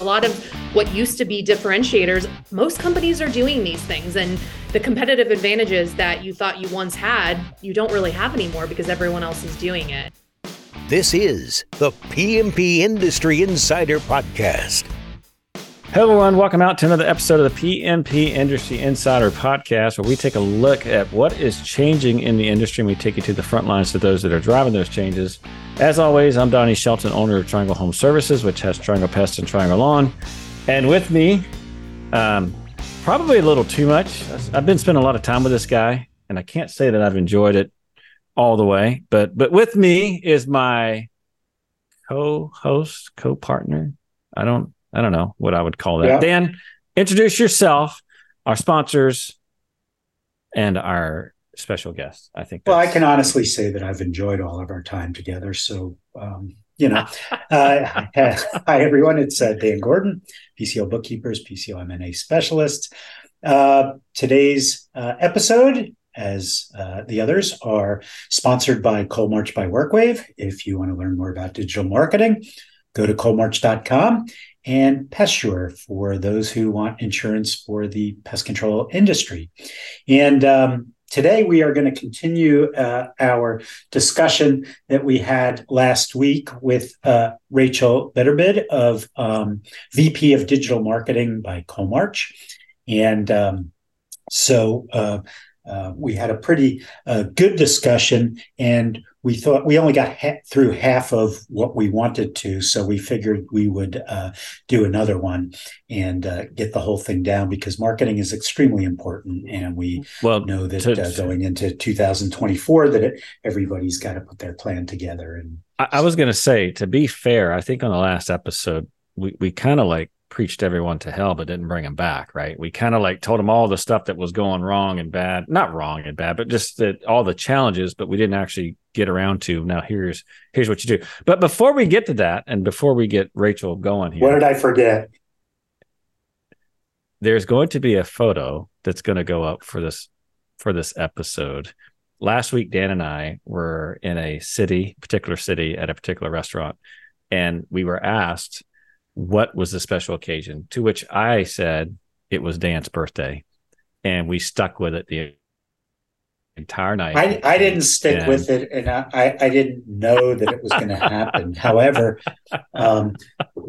A lot of what used to be differentiators, most companies are doing these things. And the competitive advantages that you thought you once had, you don't really have anymore because everyone else is doing it. This is the PMP Industry Insider Podcast. Hello, everyone. Welcome out to another episode of the PMP Industry Insider Podcast, where we take a look at what is changing in the industry and we take you to the front lines to those that are driving those changes. As always, I'm Donnie Shelton, owner of Triangle Home Services, which has Triangle Pest and Triangle Lawn. And with me, um, probably a little too much. I've been spending a lot of time with this guy, and I can't say that I've enjoyed it all the way. But but with me is my co-host, co-partner. I don't I don't know what I would call that. Yeah. Dan, introduce yourself, our sponsors, and our special guest. I think. Well, I can honestly say that I've enjoyed all of our time together. So, um, you know, uh, hi everyone. It's uh, Dan Gordon, PCO bookkeepers, PCO M&A specialists. Uh, today's uh, episode as uh, the others are sponsored by Coalmarch by WorkWave. If you want to learn more about digital marketing, go to coalmarch.com and PestSure for those who want insurance for the pest control industry. And um, today we are going to continue uh, our discussion that we had last week with uh, Rachel Betterbid of um, VP of Digital Marketing by Coalmarch. And um, so uh, uh we had a pretty uh, good discussion and we thought we only got ha- through half of what we wanted to, so we figured we would uh, do another one and uh, get the whole thing down because marketing is extremely important, and we well, know that to, uh, going into 2024 that it, everybody's got to put their plan together. And I, I was going to say, to be fair, I think on the last episode we we kind of like preached everyone to hell but didn't bring them back right? We kind of like told them all the stuff that was going wrong and bad not wrong and bad but just that all the challenges but we didn't actually get around to now here's here's what you do. But before we get to that and before we get rachel going here what did i forget? There's going to be a photo that's going to go up for this for this episode. Last week dan and i were in a city particular city at a particular restaurant and we were asked what was the special occasion? To which I said it was Dan's birthday. And we stuck with it the entire night. I, I didn't stick and, with it, and I, I didn't know that it was going to happen. However, um,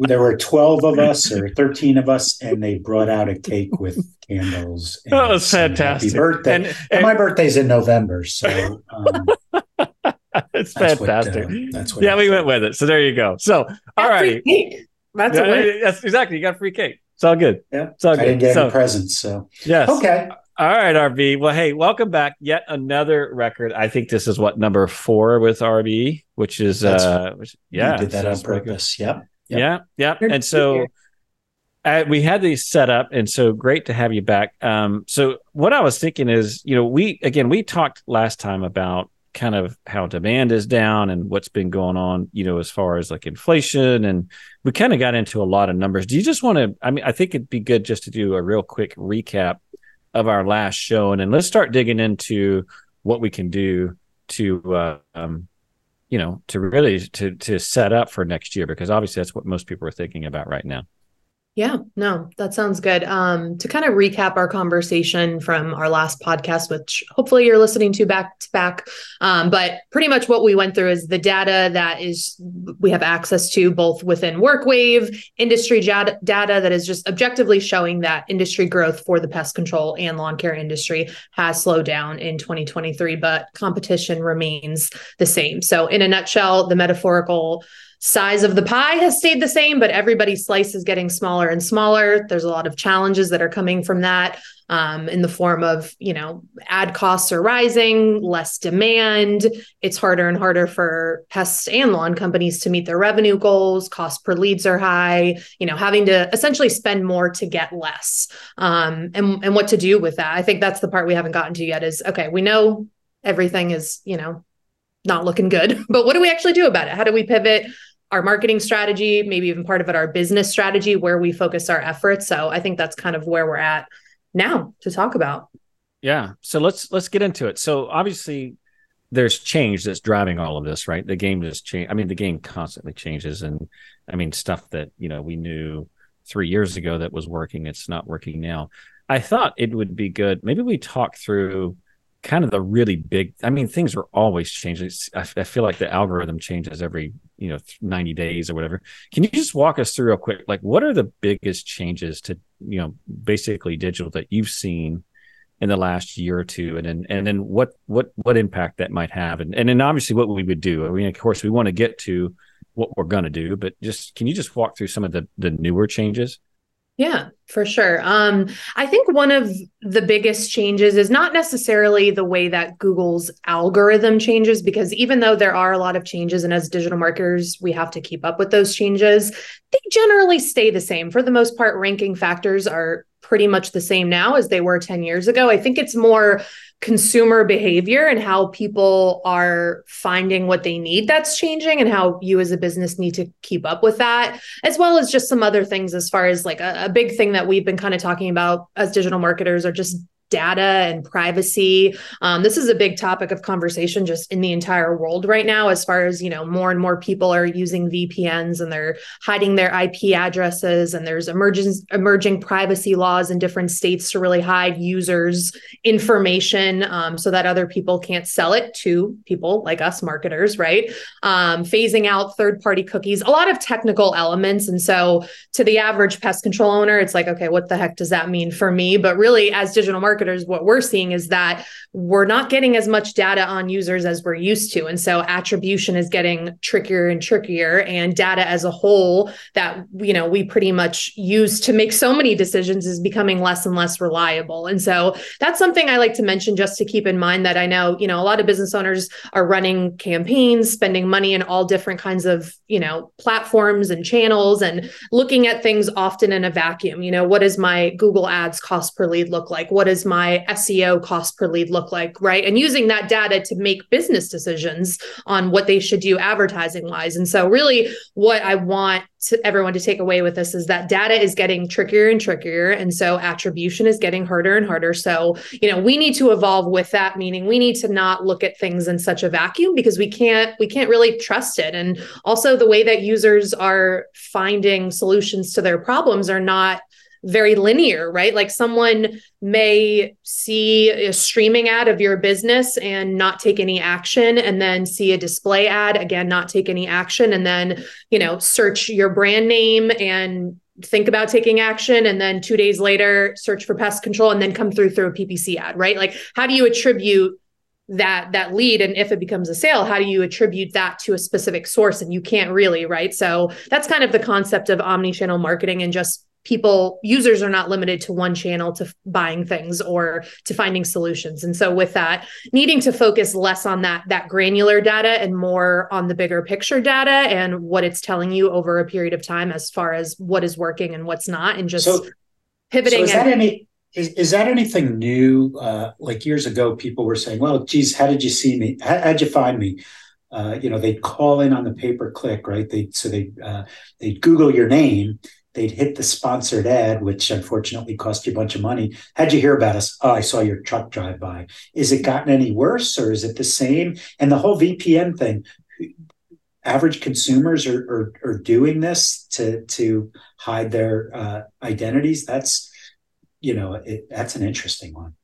there were twelve of us or thirteen of us, and they brought out a cake with candles. And that was fantastic. Happy birthday! And, and, and, my birthday's in November, so. Um, it's fantastic. What, uh, that's what. Yeah, we went with it. So there you go. So all right. That's, yeah, that's exactly. You got free cake. It's all good. Yeah. It's all good. I didn't get so, any presents. So, yes. Okay. All right, RB. Well, hey, welcome back. Yet another record. I think this is what number four with RB, which is, That's, uh, which, yeah. did that so on purpose. Yep. yep. Yeah. Yeah. And so, uh, we had these set up, and so great to have you back. Um, so what I was thinking is, you know, we again we talked last time about kind of how demand is down and what's been going on, you know, as far as like inflation. And we kind of got into a lot of numbers. Do you just want to? I mean, I think it'd be good just to do a real quick recap of our last show, and then let's start digging into what we can do to, uh, um, you know, to really to to set up for next year because obviously that's what most people are thinking about right now. Yeah, no, that sounds good. Um, to kind of recap our conversation from our last podcast, which hopefully you're listening to back to back. Um, but pretty much what we went through is the data that is we have access to both within WorkWave, industry data that is just objectively showing that industry growth for the pest control and lawn care industry has slowed down in 2023, but competition remains the same. So, in a nutshell, the metaphorical size of the pie has stayed the same, but everybody's slice is getting smaller and smaller. There's a lot of challenges that are coming from that um, in the form of, you know, ad costs are rising, less demand. It's harder and harder for pests and lawn companies to meet their revenue goals. Cost per leads are high, you know, having to essentially spend more to get less. Um, and, and what to do with that. I think that's the part we haven't gotten to yet is okay, we know everything is, you know, not looking good. But what do we actually do about it? How do we pivot? Our marketing strategy, maybe even part of it, our business strategy, where we focus our efforts. So I think that's kind of where we're at now to talk about. Yeah. So let's let's get into it. So obviously there's change that's driving all of this, right? The game just change. I mean, the game constantly changes, and I mean stuff that you know we knew three years ago that was working. It's not working now. I thought it would be good. Maybe we talk through kind of the really big. I mean, things are always changing. I, feel like the algorithm changes every you know 90 days or whatever. Can you just walk us through real quick? Like, what are the biggest changes to you know basically digital that you've seen? in the last year or two and then and then what what what impact that might have and and then obviously what we would do i mean of course we want to get to what we're going to do but just can you just walk through some of the the newer changes yeah, for sure. Um, I think one of the biggest changes is not necessarily the way that Google's algorithm changes, because even though there are a lot of changes, and as digital marketers, we have to keep up with those changes, they generally stay the same. For the most part, ranking factors are pretty much the same now as they were 10 years ago. I think it's more consumer behavior and how people are finding what they need that's changing and how you as a business need to keep up with that as well as just some other things as far as like a, a big thing that we've been kind of talking about as digital marketers are just data and privacy. Um, this is a big topic of conversation just in the entire world right now, as far as, you know, more and more people are using VPNs and they're hiding their IP addresses and there's emerging, emerging privacy laws in different states to really hide users' information um, so that other people can't sell it to people like us marketers, right? Um, phasing out third party cookies, a lot of technical elements. And so to the average pest control owner, it's like, okay, what the heck does that mean for me? But really, as digital marketers, marketers, what we're seeing is that we're not getting as much data on users as we're used to. And so attribution is getting trickier and trickier. And data as a whole that, you know, we pretty much use to make so many decisions is becoming less and less reliable. And so that's something I like to mention just to keep in mind that I know, you know, a lot of business owners are running campaigns, spending money in all different kinds of, you know, platforms and channels and looking at things often in a vacuum. You know, what does my Google ads cost per lead look like? What does my SEO cost per lead look like, right? And using that data to make business decisions on what they should do advertising wise. And so, really, what I want to everyone to take away with this is that data is getting trickier and trickier. And so, attribution is getting harder and harder. So, you know, we need to evolve with that, meaning we need to not look at things in such a vacuum because we can't, we can't really trust it. And also, the way that users are finding solutions to their problems are not very linear, right? Like someone may see a streaming ad of your business and not take any action, and then see a display ad, again, not take any action, and then, you know, search your brand name and think about taking action and then 2 days later search for pest control and then come through through a PPC ad, right? Like how do you attribute that that lead and if it becomes a sale how do you attribute that to a specific source and you can't really right so that's kind of the concept of omni-channel marketing and just people users are not limited to one channel to buying things or to finding solutions. And so with that needing to focus less on that that granular data and more on the bigger picture data and what it's telling you over a period of time as far as what is working and what's not and just so, pivoting so is that any is, is that anything new? Uh, like years ago people were saying well geez how did you see me? How, how'd you find me? Uh, you know they'd call in on the pay per click right? They so they uh, they'd google your name they'd hit the sponsored ad, which unfortunately cost you a bunch of money. How'd you hear about us? Oh, I saw your truck drive by. Is it gotten any worse or is it the same? And the whole VPN thing, average consumers are, are, are doing this to, to hide their uh, identities. That's, you know, it, that's an interesting one.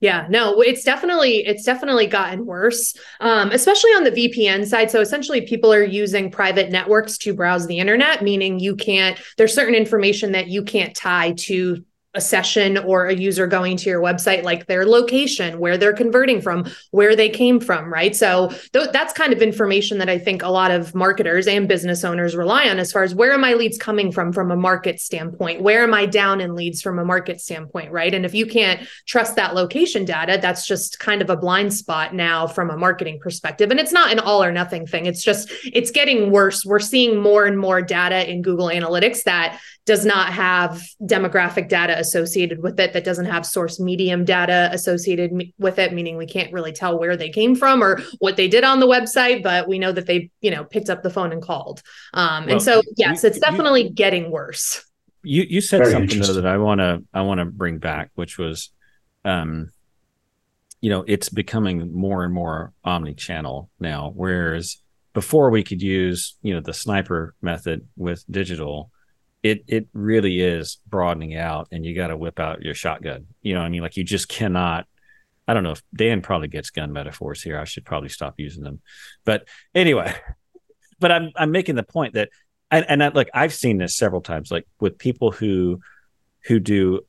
Yeah, no, it's definitely it's definitely gotten worse, um, especially on the VPN side. So essentially, people are using private networks to browse the internet, meaning you can't. There's certain information that you can't tie to a session or a user going to your website like their location where they're converting from where they came from right? So th- that's kind of information that i think a lot of marketers and business owners rely on as far as where are my leads coming from from a market standpoint? Where am i down in leads from a market standpoint right? And if you can't trust that location data that's just kind of a blind spot now from a marketing perspective. And it's not an all or nothing thing. It's just it's getting worse. We're seeing more and more data in google analytics that does not have demographic data associated with it that doesn't have source medium data associated with it meaning we can't really tell where they came from or what they did on the website but we know that they you know picked up the phone and called. Um, well, and so yes you, it's definitely you, getting worse. You you said Very something though that i want to i want to bring back which was um you know it's becoming more and more omni-channel now whereas before we could use you know the sniper method with digital it it really is broadening out and you got to whip out your shotgun. You know i mean? Like you just cannot i don't know if dan probably gets gun metaphors here. I should probably stop using them. But anyway but i'm i'm making the point that and, and I, like i've seen this several times like with people who who do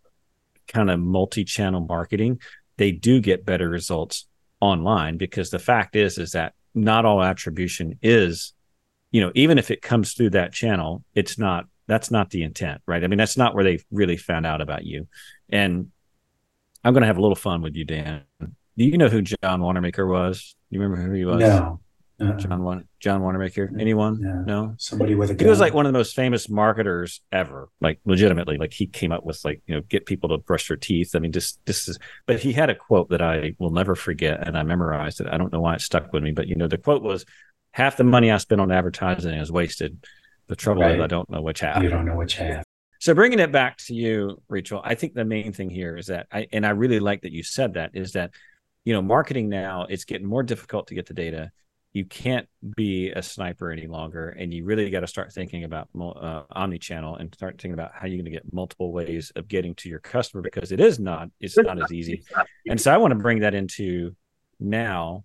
kind of multi-channel marketing they do get better results online because the fact is is that not all attribution is you know even if it comes through that channel it's not that's not the intent right i mean that's not where they really found out about you and i'm going to have a little fun with you dan do you know who john wanamaker was you remember who he was no uh-uh. John John Wanamaker. Anyone? Yeah. No. Somebody with a gun. He was like one of the most famous marketers ever. Like legitimately, like he came up with like you know get people to brush their teeth. I mean, just this is. But he had a quote that I will never forget, and I memorized it. I don't know why it stuck with me, but you know the quote was, "Half the money I spent on advertising is wasted. The trouble right. is I don't know which half. You don't know which half." So bringing it back to you, Rachel, I think the main thing here is that I and I really like that you said that is that you know marketing now it's getting more difficult to get the data you can't be a sniper any longer and you really got to start thinking about uh, omni-channel and start thinking about how you're going to get multiple ways of getting to your customer because it is not it's not as easy and so i want to bring that into now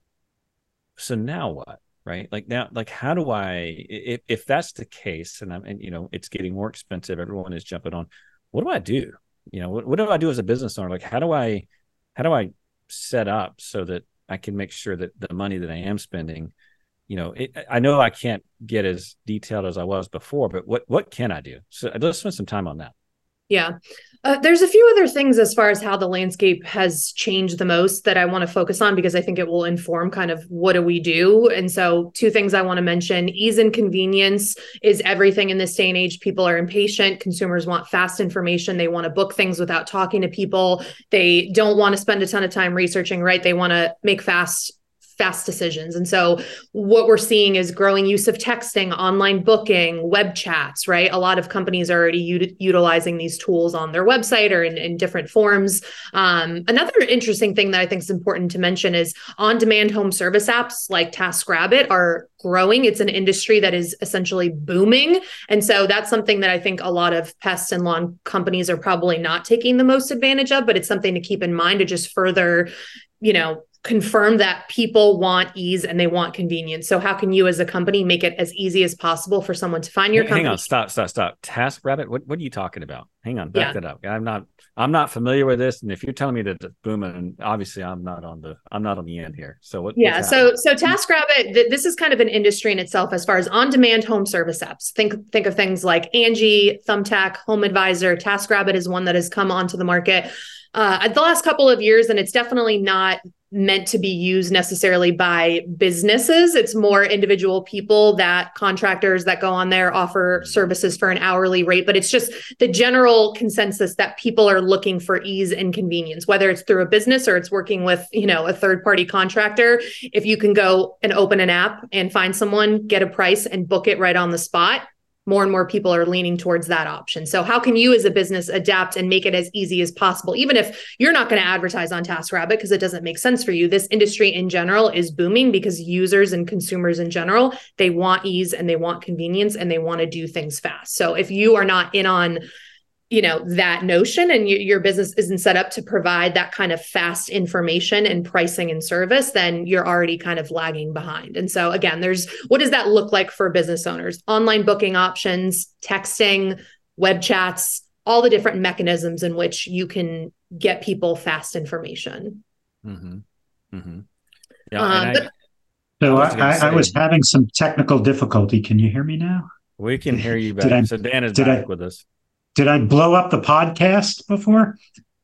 so now what right like now like how do i if, if that's the case and i'm and you know it's getting more expensive everyone is jumping on what do i do you know what, what do i do as a business owner like how do i how do i set up so that I can make sure that the money that I am spending, you know, it, I know I can't get as detailed as I was before, but what what can I do? So let's spend some time on that. Yeah. Uh, there's a few other things as far as how the landscape has changed the most that I want to focus on because I think it will inform kind of what do we do. And so, two things I want to mention ease and convenience is everything in this day and age. People are impatient. Consumers want fast information. They want to book things without talking to people. They don't want to spend a ton of time researching, right? They want to make fast fast decisions. And so what we're seeing is growing use of texting, online booking, web chats, right? A lot of companies are already u- utilizing these tools on their website or in, in different forms. Um, another interesting thing that I think is important to mention is on-demand home service apps like TaskRabbit are growing. It's an industry that is essentially booming. And so that's something that I think a lot of pest and lawn companies are probably not taking the most advantage of, but it's something to keep in mind to just further you know confirm that people want ease and they want convenience. So how can you as a company make it as easy as possible for someone to find your company? Hang on, stop, stop, stop. TaskRabbit, what what are you talking about? Hang on, back yeah. that up. I'm not I'm not familiar with this. And if you're telling me that boom, and obviously I'm not on the I'm not on the end here. So what Yeah, so so TaskRabbit, th- this is kind of an industry in itself as far as on-demand home service apps. Think think of things like Angie, Thumbtack, Home Advisor. Task Rabbit is one that has come onto the market uh, the last couple of years, and it's definitely not meant to be used necessarily by businesses. It's more individual people that contractors that go on there offer services for an hourly rate. But it's just the general consensus that people are looking for ease and convenience, whether it's through a business or it's working with, you know, a third party contractor. If you can go and open an app and find someone, get a price and book it right on the spot, more and more people are leaning towards that option. So, how can you as a business adapt and make it as easy as possible? Even if you're not going to advertise on TaskRabbit because it doesn't make sense for you, this industry in general is booming because users and consumers in general, they want ease and they want convenience and they want to do things fast. So, if you are not in on you know that notion and you, your business isn't set up to provide that kind of fast information and pricing and service then you're already kind of lagging behind and so again there's what does that look like for business owners online booking options texting web chats all the different mechanisms in which you can get people fast information mm-hmm. Mm-hmm. yeah um, but, so I, I, I, was having some technical difficulty can you hear me now we can hear you back. I, so Dan is back I, with us did I blow up the podcast before?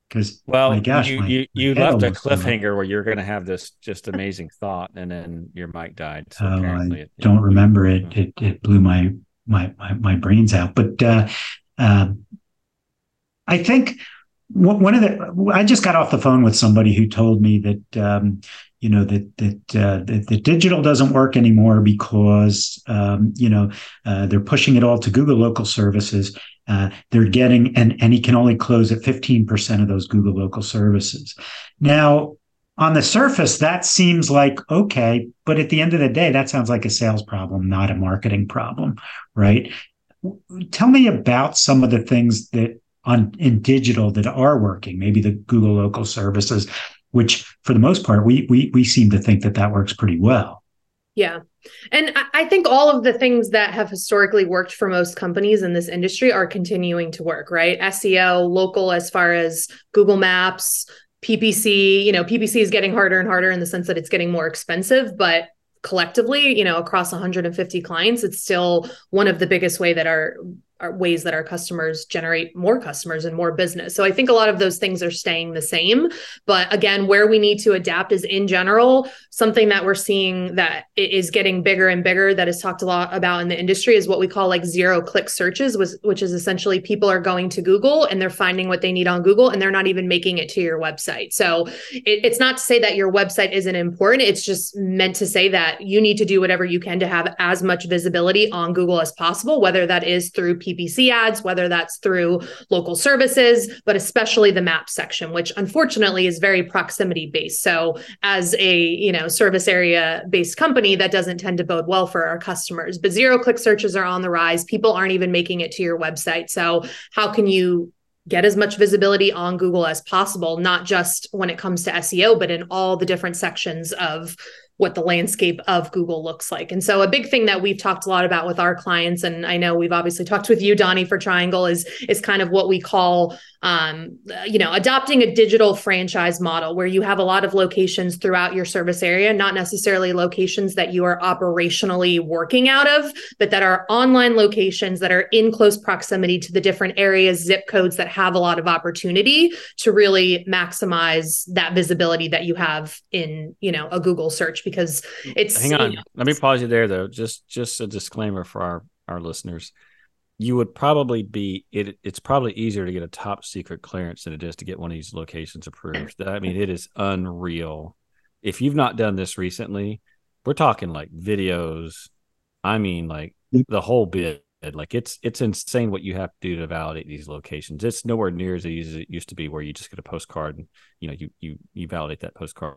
Because well, my gosh, you my, you, you left a cliffhanger where you're going to have this just amazing thought, and then your mic died. So oh, I it, don't remember it. It it blew my my my, my brains out. But uh, uh, I think one of the I just got off the phone with somebody who told me that um, you know that that, uh, that the digital doesn't work anymore because um, you know uh, they're pushing it all to Google local services. Uh, they're getting and and he can only close at fifteen percent of those Google local services. Now, on the surface, that seems like okay, but at the end of the day, that sounds like a sales problem, not a marketing problem, right? tell me about some of the things that on in digital that are working. Maybe the Google local services, which for the most part we we we seem to think that that works pretty well. Yeah. And I think all of the things that have historically worked for most companies in this industry are continuing to work, right? SEO, local, as far as Google Maps, PPC, you know, PPC is getting harder and harder in the sense that it's getting more expensive, but collectively, you know, across 150 clients, it's still one of the biggest way that our ways that our customers generate more customers and more business. So I think a lot of those things are staying the same. But again, where we need to adapt is in general, something that we're seeing that is getting bigger and bigger that is talked a lot about in the industry is what we call like zero click searches, which is essentially people are going to Google and they're finding what they need on Google and they're not even making it to your website. So it, it's not to say that your website isn't important. It's just meant to say that you need to do whatever you can to have as much visibility on Google as possible, whether that is through PPC ads, whether that's through local services, but especially the map section, which unfortunately is very proximity based. So as a, you know, service area based company, that doesn't tend to bode well for our customers. But zero click searches are on the rise. People aren't even making it to your website. So how can you get as much visibility on Google as possible, not just when it comes to SEO, but in all the different sections of what the landscape of Google looks like. And so a big thing that we've talked a lot about with our clients, and I know we've obviously talked with you, Donnie, for Triangle, is is kind of what we call um, you know, adopting a digital franchise model where you have a lot of locations throughout your service area, not necessarily locations that you are operationally working out of, but that are online locations that are in close proximity to the different areas, zip codes that have a lot of opportunity to really maximize that visibility that you have in, you know, a Google search because it's hang on. You know, Let me pause you there though. Just just a disclaimer for our our listeners you would probably be it it's probably easier to get a top secret clearance than it is to get one of these locations approved. I mean, it is unreal. If you've not done this recently, we're talking like videos. I mean, like the whole bit. Like it's it's insane what you have to do to validate these locations. It's nowhere near as easy as it used to be, where you just get a postcard and you know you you you validate that postcard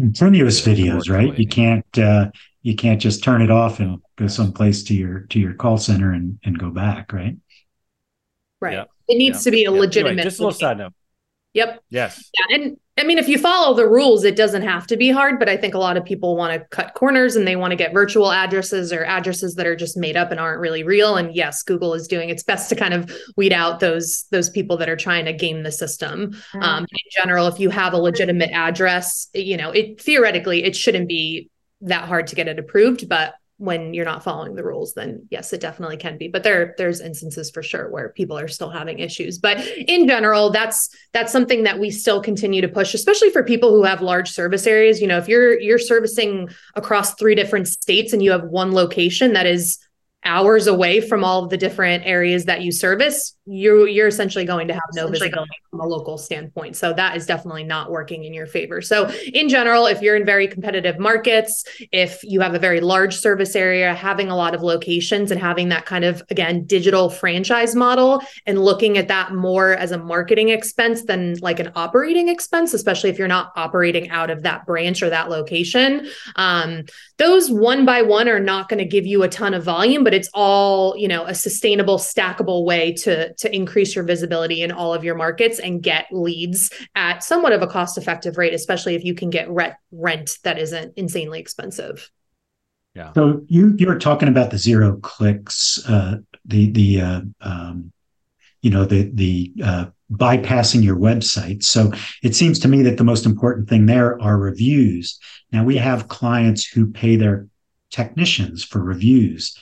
continuous videos, right? You can't uh, you can't just turn it off and go someplace to your to your call center and and go back, right? Right. Yeah. It needs yeah. to be a yeah. legitimate. Anyway, just a little side note. Yep. Yes. Yeah, and I mean, if you follow the rules, it doesn't have to be hard, but I think a lot of people want to cut corners and they want to get virtual addresses or addresses that are just made up and aren't really real. And yes, Google is doing its best to kind of weed out those those people that are trying to game the system. Mm-hmm. Um, in general, if you have a legitimate address, you know, it theoretically it shouldn't be that hard to get it approved, but when you're not following the rules then yes it definitely can be but there there's instances for sure where people are still having issues. But in general that's that's something that we still continue to push especially for people who have large service areas. You know if you're you're servicing across three different states and you have one location that is hours away from all of the different areas that you service, you you're essentially going to have no visibility from a local standpoint. So that is definitely not working in your favor. So in general, if you're in very competitive markets, if you have a very large service area, having a lot of locations and having that kind of again digital franchise model and looking at that more as a marketing expense than like an operating expense, especially if you're not operating out of that branch or that location, um, those one by one are not going to give you a ton of volume but it's all you know a sustainable stackable way to to increase your visibility in all of your markets and get leads at somewhat of a cost effective rate especially if you can get rent rent that isn't insanely expensive yeah so you you were talking about the zero clicks uh the the uh um you know the the uh bypassing your website. So it seems to me that the most important thing there are reviews. Now we have clients who pay their technicians for reviews.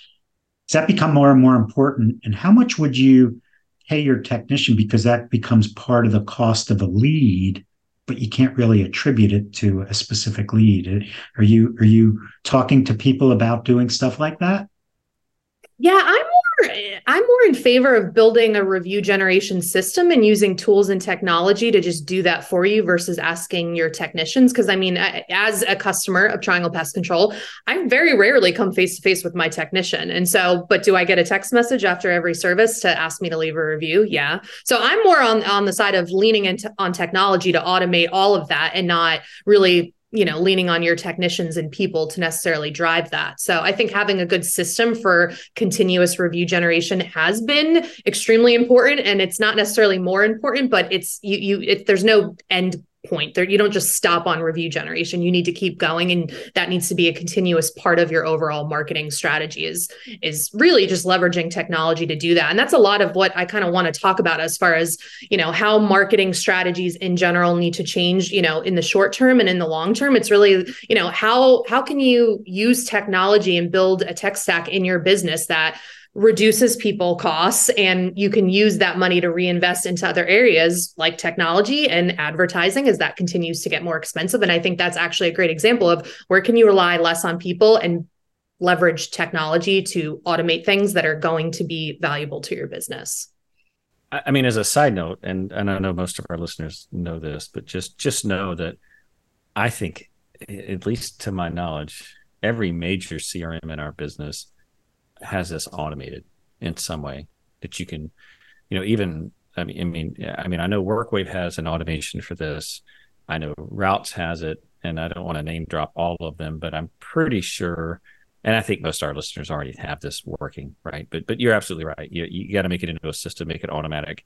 Does that become more and more important? And how much would you pay your technician because that becomes part of the cost of a lead, but you can't really attribute it to a specific lead? Are you are you talking to people about doing stuff like that? Yeah, I'm I'm more in favor of building a review generation system and using tools and technology to just do that for you versus asking your technicians. Because I mean, as a customer of Triangle Pest Control, I very rarely come face to face with my technician. And so, but do I get a text message after every service to ask me to leave a review? Yeah. So I'm more on on the side of leaning into on technology to automate all of that and not really you know leaning on your technicians and people to necessarily drive that. So i think having a good system for continuous review generation has been extremely important and it's not necessarily more important but it's you you it, there's no end point. There you don't just stop on review generation. You need to keep going and that needs to be a continuous part of your overall marketing strategy is is really just leveraging technology to do that. And that's a lot of what i kind of want to talk about as far as you know how marketing strategies in general need to change you know in the short term and in the long term. It's really you know how how can you use technology and build a tech stack in your business that reduces people costs and you can use that money to reinvest into other areas like technology and advertising as that continues to get more expensive. And i think that's actually a great example of where can you rely less on people and leverage technology to automate things that are going to be valuable to your business? I mean as a side note and, and i know most of our listeners know this but just just know that i think at least to my knowledge every major crm in our business has this automated in some way that you can, you know, even I mean, I mean, I mean, I know WorkWave has an automation for this. I know Routes has it, and I don't want to name drop all of them, but I'm pretty sure, and I think most of our listeners already have this working, right? But but you're absolutely right. You you got to make it into a system, make it automatic.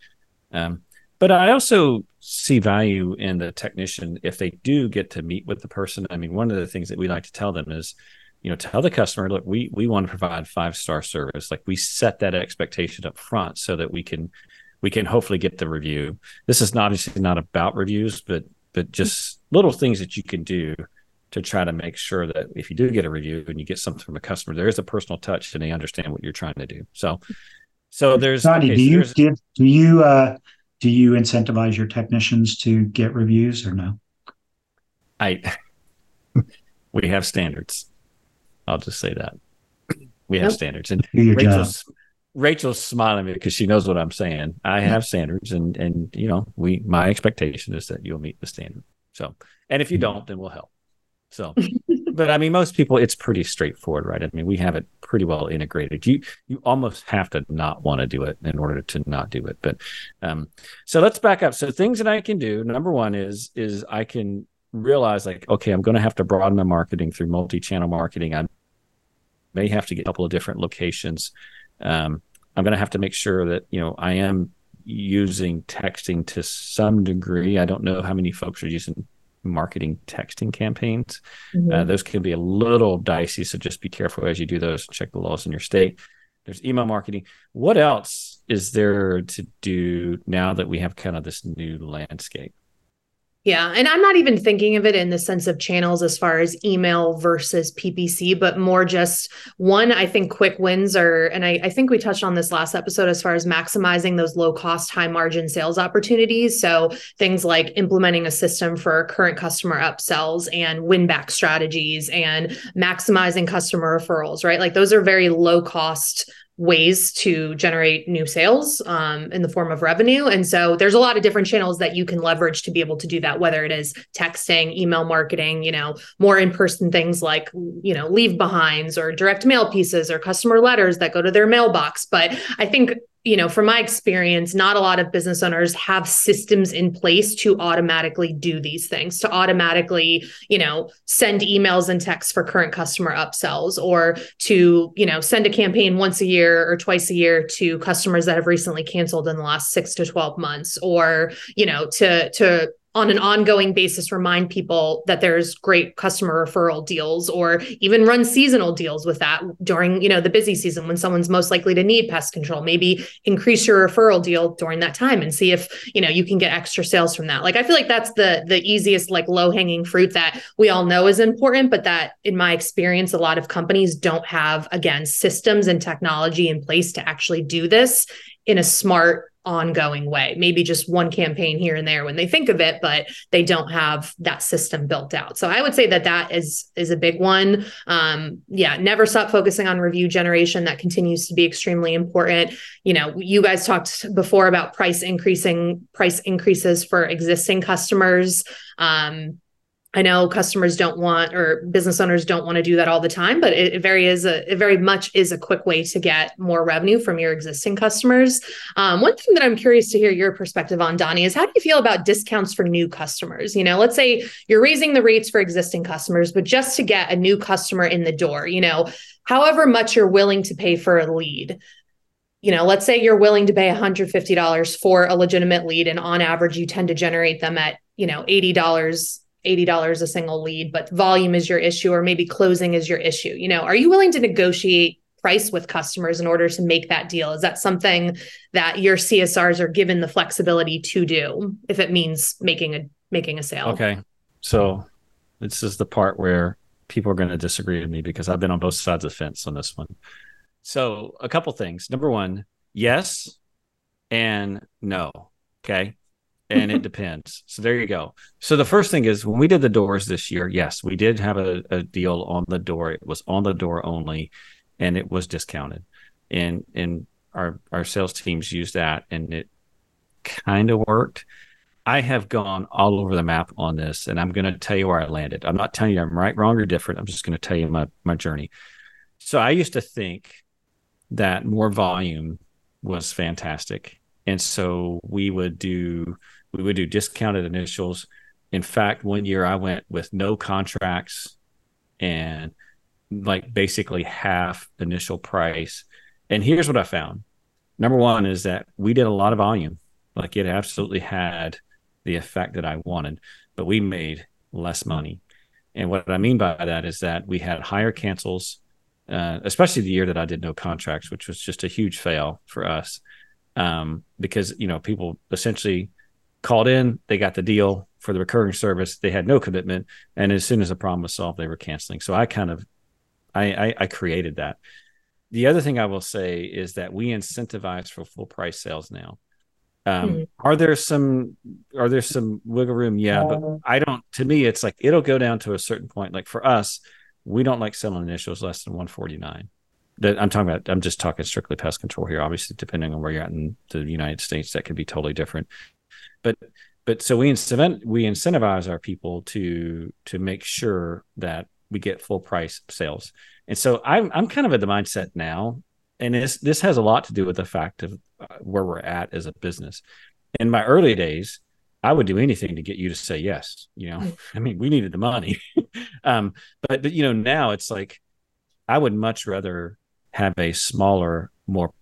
Um, but I also see value in the technician if they do get to meet with the person. I mean, one of the things that we like to tell them is you know tell the customer look we we want to provide five star service. Like we set that expectation up front so that we can we can hopefully get the review. This is not obviously not about reviews but but just little things that you can do to try to make sure that if you do get a review and you get something from a customer there is a personal touch and they understand what you're trying to do. So so there's okay, do you so do you uh do you incentivize your technicians to get reviews or no? I we have standards I'll just say that we have standards, and Rachel's Rachel's smiling because she knows what I'm saying. I have standards, and and you know, we my expectation is that you'll meet the standard. So, and if you don't, then we'll help. So, but I mean, most people, it's pretty straightforward, right? I mean, we have it pretty well integrated. You you almost have to not want to do it in order to not do it. But um, so let's back up. So things that I can do. Number one is is I can realize like, okay, I'm going to have to broaden my marketing through multi-channel marketing. I may have to get a couple of different locations. Um, I'm going to have to make sure that you know I am using texting to some degree. I don't know how many folks are using marketing texting campaigns. Mm-hmm. Uh, those can be a little dicey, so just be careful as you do those. Check the laws in your state. There's email marketing. What else is there to do now that we have kind of this new landscape? Yeah. And I'm not even thinking of it in the sense of channels as far as email versus PPC, but more just one, I think quick wins are, and I, I, think we touched on this last episode as far as maximizing those low cost, high margin sales opportunities. So things like implementing a system for current customer upsells and win back strategies and maximizing customer referrals, right? Like those are very low cost ways to generate new sales um, in the form of revenue. And so there's a lot of different channels that you can leverage to be able to do that, whether it is texting, email marketing, you know, more in person things like, you know, leave behinds or direct mail pieces or customer letters that go to their mailbox. But I think you know, from my experience, not a lot of business owners have systems in place to automatically do these things, to automatically, you know, send emails and texts for current customer upsells or to, you know, send a campaign once a year or twice a year to customers that have recently canceled in the last 6 to 12 months or, you know, to to on an ongoing basis remind people that there's great customer referral deals or even run seasonal deals with that during you know the busy season when someone's most likely to need pest control. Maybe increase your referral deal during that time and see if you know you can get extra sales from that. Like i feel like that's the the easiest like low hanging fruit that we all know is important but that in my experience a lot of companies don't have again systems and technology in place to actually do this in a smart ongoing way. Maybe just one campaign here and there when they think of it but they don't have that system built out. So i would say that that is is a big one. Um yeah never stop focusing on review generation. That continues to be extremely important. You know you guys talked before about price increasing price increases for existing customers. Um I know customers don't want or business owners don't want to do that all the time, but it, very is a it very much is a quick way to get more revenue from your existing customers. Um, one thing that I'm curious to hear your perspective on, Donnie, is how do you feel about discounts for new customers? You know, let's say you're raising the rates for existing customers, but just to get a new customer in the door, you know, however much you're willing to pay for a lead you know, let's say you're willing to pay $150 for a legitimate lead, and on average, you tend to generate them at, you know, $80 $80 a single lead, but volume is your issue, or maybe closing is your issue. You know, are you willing to negotiate price with customers in order to make that deal? Is that something that your CSRs are given the flexibility to do if it means making a making a sale? Okay. So this is the part where people are going to disagree with me because I've been on both sides of the fence on this one. So a couple things. Number one, yes and no. Okay and it depends. So there you go. So the first thing is when we did the doors this year, yes, we did have a, a deal on the door. It was on the door only, and it was discounted, and and our our sales teams used that, and it kind of worked. I have gone all over the map on this, and I'm going to tell you where I landed. I'm not telling you I'm right, wrong, or different. I'm just going to tell you my my journey. So I used to think that more volume was fantastic, and so we would do we would do discounted initials. In fact, one year I went with no contracts and like basically half initial price. And here's what I found. Number one is that we did a lot of volume. Like it absolutely had the effect that I wanted, but we made less money. And what I mean by that is that we had higher cancels, uh, especially the year that I did no contracts, which was just a huge fail for us. Um, because, you know, people essentially called in, they got the deal for the recurring service. They had no commitment, and as soon as the problem was solved, they were canceling. So I kind of, I, I, I created that. The other thing I will say is that we incentivize for full price sales now. Um, mm-hmm. Are there some are there some wiggle room? Yeah, but I don't. To me, it's like it'll go down to a certain point. Like for us, we don't like selling initials less than 149 that I'm talking about, I'm just talking strictly pest control here. Obviously, depending on where you're at in the United States, that could be totally different but but so we incent we incentivize our people to to make sure that we get full price sales. And so I'm I'm kind of at the mindset now, and this this has a lot to do with the fact of uh, where we're at as a business. In my early days, I would do anything to get you to say yes. You know, mm. I mean, we needed the money, um, but, but you know now it's like I would much rather have a smaller, more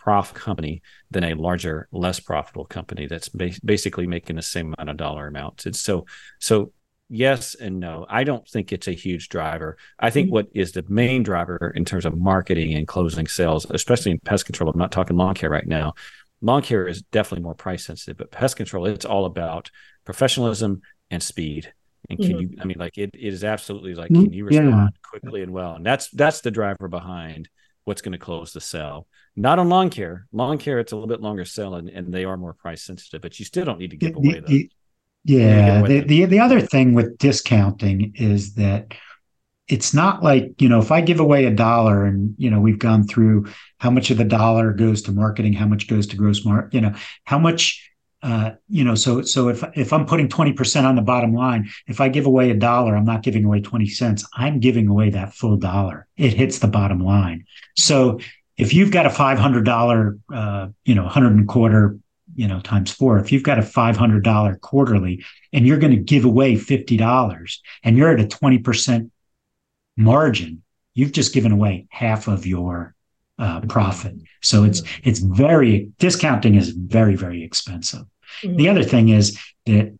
profit company than a larger, less profitable company that's ba- basically making the same amount of dollar amounts. And so, so yes and no. I don't think it's a huge driver. I think mm-hmm. what is the main driver in terms of marketing and closing sales, especially in pest control, I'm not talking lawn care right now. Lawn care is definitely more price sensitive, but pest control, it's all about professionalism and speed. And can mm-hmm. you, I mean, like it, it is absolutely like, mm-hmm. can you respond yeah. quickly and well? And that's, that's the driver behind what's going to close the sale. Not on lawn care. Lawn care, it's a little bit longer sell and, and they are more price sensitive, but you still don't need to give away the, yeah. The, the, the other thing with discounting is that it's not like, you know, if I give away a dollar and, you know, we've gone through how much of the dollar goes to marketing, how much goes to gross mark, you know, how much uh, you know, so so if if I'm putting 20% on the bottom line, if I give away a dollar, I'm not giving away 20 cents. I'm giving away that full dollar. It hits the bottom line. So if you've got a $500, uh, you know, 100 and quarter, you know, times four, if you've got a $500 quarterly and you're going to give away $50 and you're at a 20% margin, you've just given away half of your uh, profit. So it's, it's very, discounting is very, very expensive. Mm-hmm. The other thing is that,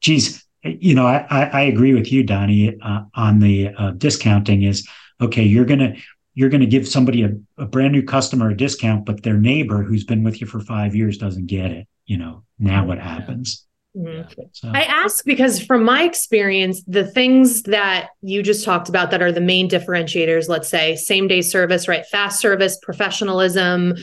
geez, you know, I, I, I agree with you, Donnie, uh, on the uh, discounting is okay. You're gonna you're going to give somebody a, a brand new customer a discount, but their neighbor who's been with you for five years doesn't get it. You know, now what happens? Mm-hmm. So. I ask because from my experience, the things that you just talked about that are the main differentiators, let's say same day service, right? Fast service, professionalism,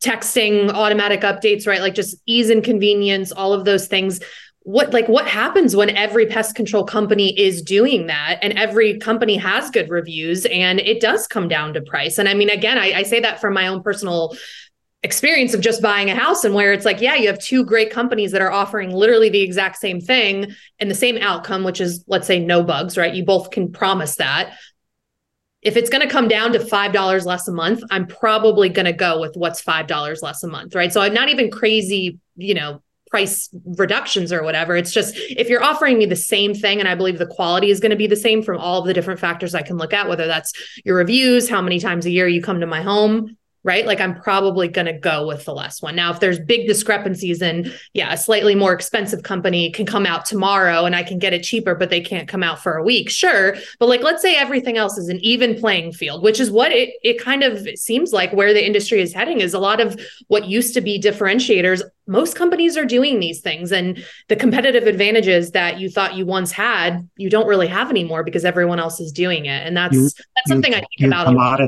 texting, automatic updates, right? Like just ease and convenience, all of those things what like what happens when every pest control company is doing that and every company has good reviews and it does come down to price and i mean again i, I say that from my own personal experience of just buying a house and where it's like yeah you have two great companies that are offering literally the exact same thing and the same outcome which is let's say no bugs right? You both can promise that. If it's going to come down to $5 less a month i'm probably going to go with what's $5 less a month right? So i'm not even crazy you know price reductions or whatever. It's just if you're offering me the same thing and i believe the quality is going to be the same from all of the different factors i can look at whether that's your reviews how many times a year you come to my home right? Like I'm probably going to go with the less one. Now, if there's big discrepancies and yeah, a slightly more expensive company can come out tomorrow and I can get it cheaper, but they can't come out for a week, sure. But like, let's say everything else is an even playing field, which is what it, it kind of seems like where the industry is heading is a lot of what used to be differentiators. Most companies are doing these things and the competitive advantages that you thought you once had, you don't really have anymore because everyone else is doing it. And that's, you, that's something I think about a lot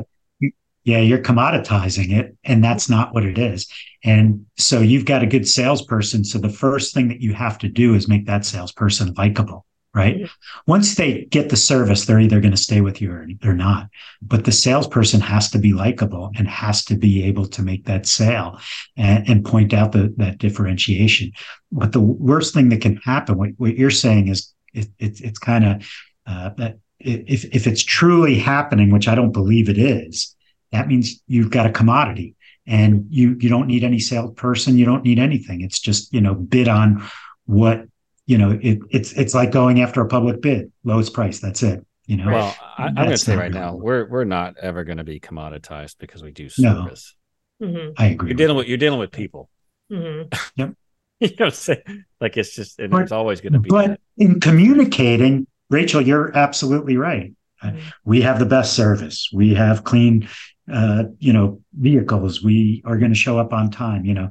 yeah, you're commoditizing it, and that's not what it is. And so you've got a good salesperson. So the first thing that you have to do is make that salesperson likable, right? Mm-hmm. Once they get the service, they're either going to stay with you or they're not. But the salesperson has to be likable and has to be able to make that sale and, and point out the, that differentiation. But the worst thing that can happen, what, what you're saying is it, it, it's kind of uh, that if, if it's truly happening, which I don't believe it is, that means you've got a commodity and you you don't need any salesperson. You don't need anything. It's just you know bid on what you know it, it's it's like going after a public bid lowest price. That's it you know? Well I, am going to say right now we're we're not ever going to be commoditized because we do service. No, mm-hmm. i agree you're dealing with you're dealing with people. Mm-hmm. yep. You know say like it's just but, it's always going to be but that. in communicating rachel you're absolutely right. Mm-hmm. we have the best service. We have clean uh, you know, vehicles. We are going to show up on time, you know.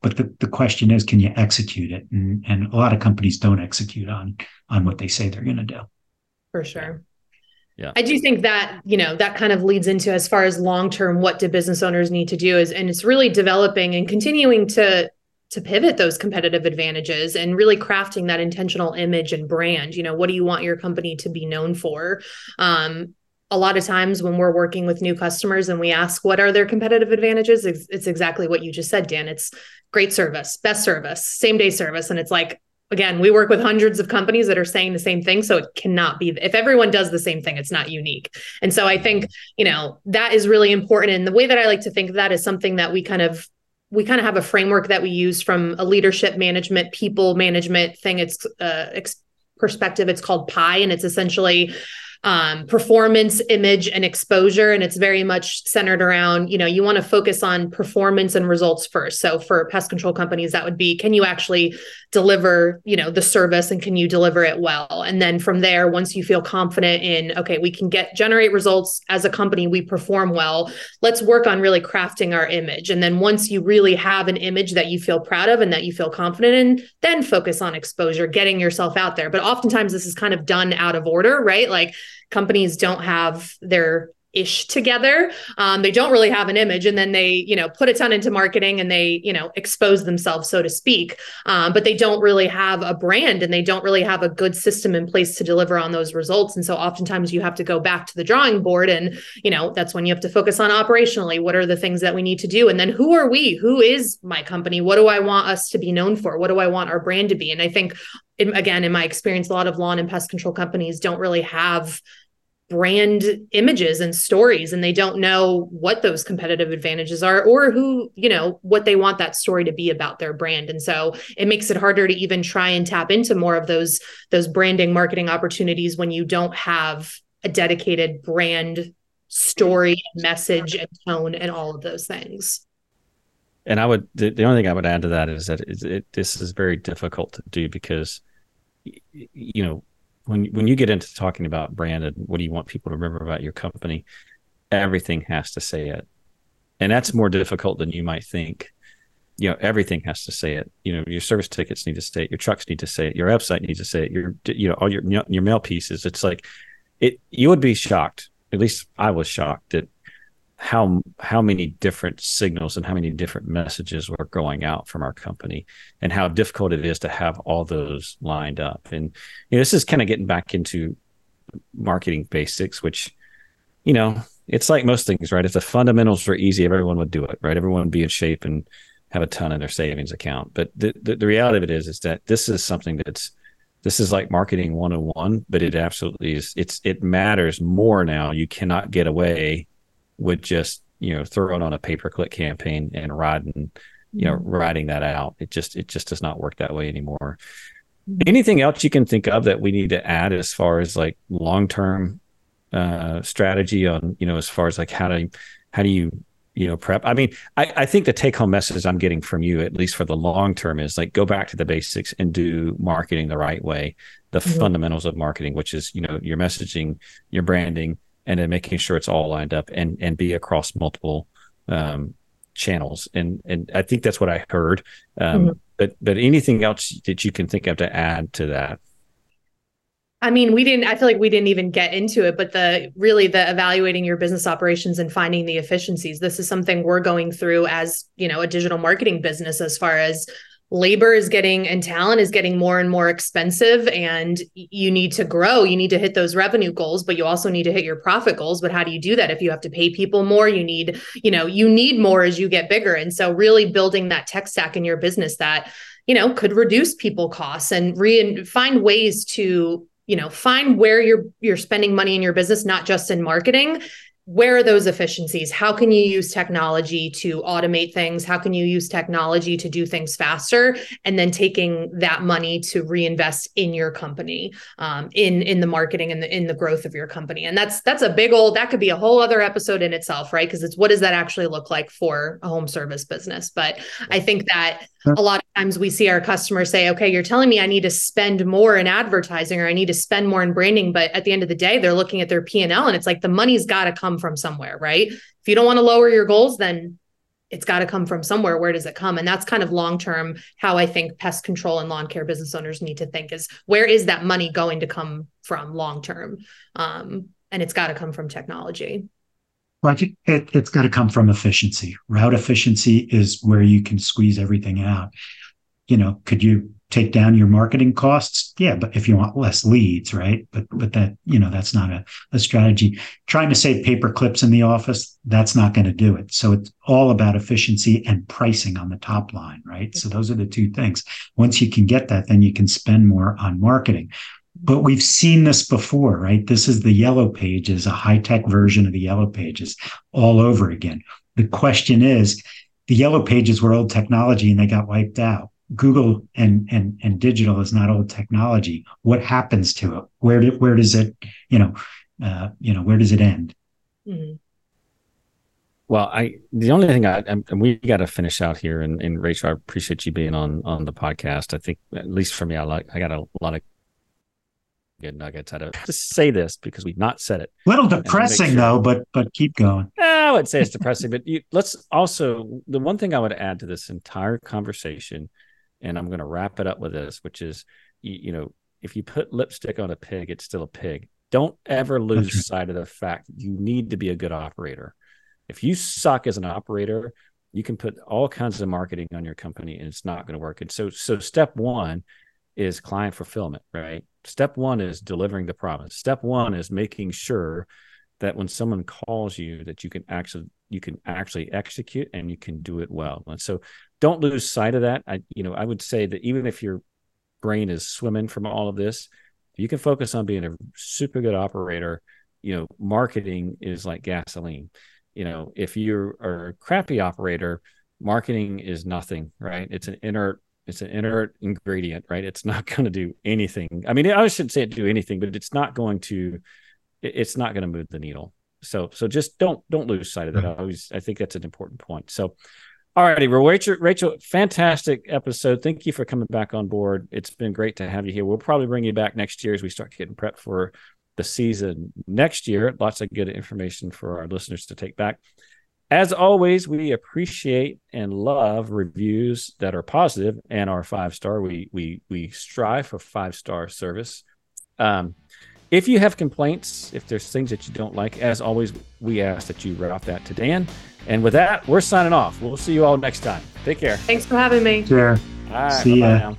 But the, the question is, can you execute it? And, and a lot of companies don't execute on on what they say they're going to do. For sure. Yeah. I do think that, you know, that kind of leads into as far as long term, what do business owners need to do is, and it's really developing and continuing to to pivot those competitive advantages and really crafting that intentional image and brand you know what do you want your company to be known for um, a lot of times when we're working with new customers and we ask what are their competitive advantages? It's, exactly what you just said dan. It's great service best service same day service. And it's like again we work with hundreds of companies that are saying the same thing so it cannot be if everyone does the same thing it's not unique. And so i think you know that is really important. And the way that i like to think of that is something that we kind of we kind of have a framework that we use from a leadership management people management thing. It's uh, ex- perspective. It's called PIE and it's essentially um, performance, image, and exposure. And it's very much centered around, you know, you want to focus on performance and results first. So for pest control companies, that would be can you actually deliver, you know, the service and can you deliver it well? And then from there, once you feel confident in, okay, we can get generate results as a company, we perform well. Let's work on really crafting our image. And then once you really have an image that you feel proud of and that you feel confident in, then focus on exposure, getting yourself out there. But oftentimes this is kind of done out of order, right? Like companies don't have their ish together. Um, they don't really have an image, and then they, you know, put a ton into marketing and they, you know, expose themselves, so to speak. Um, but they don't really have a brand, and they don't really have a good system in place to deliver on those results. And so, oftentimes, you have to go back to the drawing board, and you know, that's when you have to focus on operationally. What are the things that we need to do, and then who are we? Who is my company? What do I want us to be known for? What do I want our brand to be? And I think, in, again, in my experience, a lot of lawn and pest control companies don't really have brand images and stories and they don't know what those competitive advantages are or who you know what they want that story to be about their brand. And so it makes it harder to even try and tap into more of those those branding marketing opportunities when you don't have a dedicated brand story message and tone and all of those things and i would the, the only thing i would add to that is that it, it, this is very difficult to do because you know when when you get into talking about brand and what do you want people to remember about your company, everything has to say it, and that's more difficult than you might think. You know, everything has to say it. You know, your service tickets need to say it. Your trucks need to say it. Your website needs to say it. Your you know all your your mail pieces. It's like it. You would be shocked. At least I was shocked that how how many different signals and how many different messages were going out from our company and how difficult it is to have all those lined up and you know this is kind of getting back into marketing basics which you know it's like most things, right? If the fundamentals were easy, everyone would do it, right? Everyone would be in shape and have a ton in their savings account. But the, the, the reality of it is, is that this is something that's, this is like marketing 101, but it absolutely is. It's, it matters more now. You cannot get away with just, you know, throwing on a pay per click campaign and riding, you know, mm-hmm. riding that out. It just, it just does not work that way anymore. Mm-hmm. Anything else you can think of that we need to add as far as like long term uh, strategy on you know as far as like how to how do you you know prep i mean I, I think the take home message i'm getting from you at least for the long term is like go back to the basics and do marketing the right way the mm-hmm. fundamentals of marketing which is you know your messaging your branding and then making sure it's all lined up and and be across multiple um, channels and and i think that's what i heard um, mm-hmm. but but anything else that you can think of to add to that I mean, we didn't, I feel like we didn't even get into it, but the really the evaluating your business operations and finding the efficiencies. This is something we're going through as, you know, a digital marketing business as far as labor is getting and talent is getting more and more expensive and you need to grow. You need to hit those revenue goals but you also need to hit your profit goals. But how do you do that? If you have to pay people more you need you know you need more as you get bigger. And so really building that tech stack in your business that you know could reduce people costs and re- find ways to you know find where you're you're spending money in your business not just in marketing where are those efficiencies? How can you use technology to automate things? How can you use technology to do things faster? And then taking that money to reinvest in your company um, in in the marketing and the, in the growth of your company. And that's that's a big old that could be a whole other episode in itself right? Because it's what does that actually look like for a home service business? But i think that a lot of times we see our customers say okay you're telling me i need to spend more in advertising or i need to spend more in branding but at the end of the day they're looking at their p&l and it's like the money's got to come from somewhere right? If you don't want to lower your goals then it's got to come from somewhere. Where does it come? And that's kind of long term how i think pest control and lawn care business owners need to think is where is that money going to come from long term um, and it's got to come from technology. Well, I think it, it's got to come from efficiency. Route efficiency is where you can squeeze everything out. You know, could you take down your marketing costs? Yeah, but if you want less leads, right? But but that you know that's not a, a strategy. Trying to save paper clips in the office, that's not going to do it. So it's all about efficiency and pricing on the top line, right? So those are the two things. Once you can get that, then you can spend more on marketing but we've seen this before, right? This is the yellow pages, a high tech version of the yellow pages all over again. The question is the yellow pages were old technology and they got wiped out. Google and and and digital is not old technology. What happens to it? Where do, where does it, you know, uh, you know, where does it end? Mm-hmm. Well, I the only thing I and we got to finish out here, and, and Rachel, I appreciate you being on on the podcast. I think at least for me, I like I got a lot of good nuggets out of it. Just say this because we've not said it. A little depressing sure. though, but but keep going. I would say it's depressing, but you, let's also the one thing I would add to this entire conversation, and I'm going to wrap it up with this, which is you, you, know if you put lipstick on a pig, it's still a pig. Don't ever lose right. sight of the fact you need to be a good operator. If you suck as an operator, you can put all kinds of marketing on your company and it's not going to work. And so so step one is client fulfillment, right? Step one is delivering the promise. Step one is making sure that when someone calls you that you can actually you can actually execute and you can do it well. And so don't lose sight of that. I you know, I would say that even if your brain is swimming from all of this, you can focus on being a super good operator. You know, marketing is like gasoline. You know, if you're a crappy operator, marketing is nothing, right? It's an inert it's an inert ingredient, right? It's not going to do anything. I mean, I shouldn't say it do anything, but it's not going to. It's not going to move the needle. So, so just don't don't lose sight of that. I always, I think that's an important point. So, all righty, Rachel, Rachel, fantastic episode. Thank you for coming back on board. It's been great to have you here. We'll probably bring you back next year as we start getting prepped for the season next year. Lots of good information for our listeners to take back. As always, we appreciate and love reviews that are positive and are five star. We we we strive for five star service. Um, if you have complaints, if there's things that you don't like, as always, we ask that you write off that to Dan. And with that, we're signing off. We'll see you all next time. Take care. Thanks for having me. Sure. All right. See ya. Now.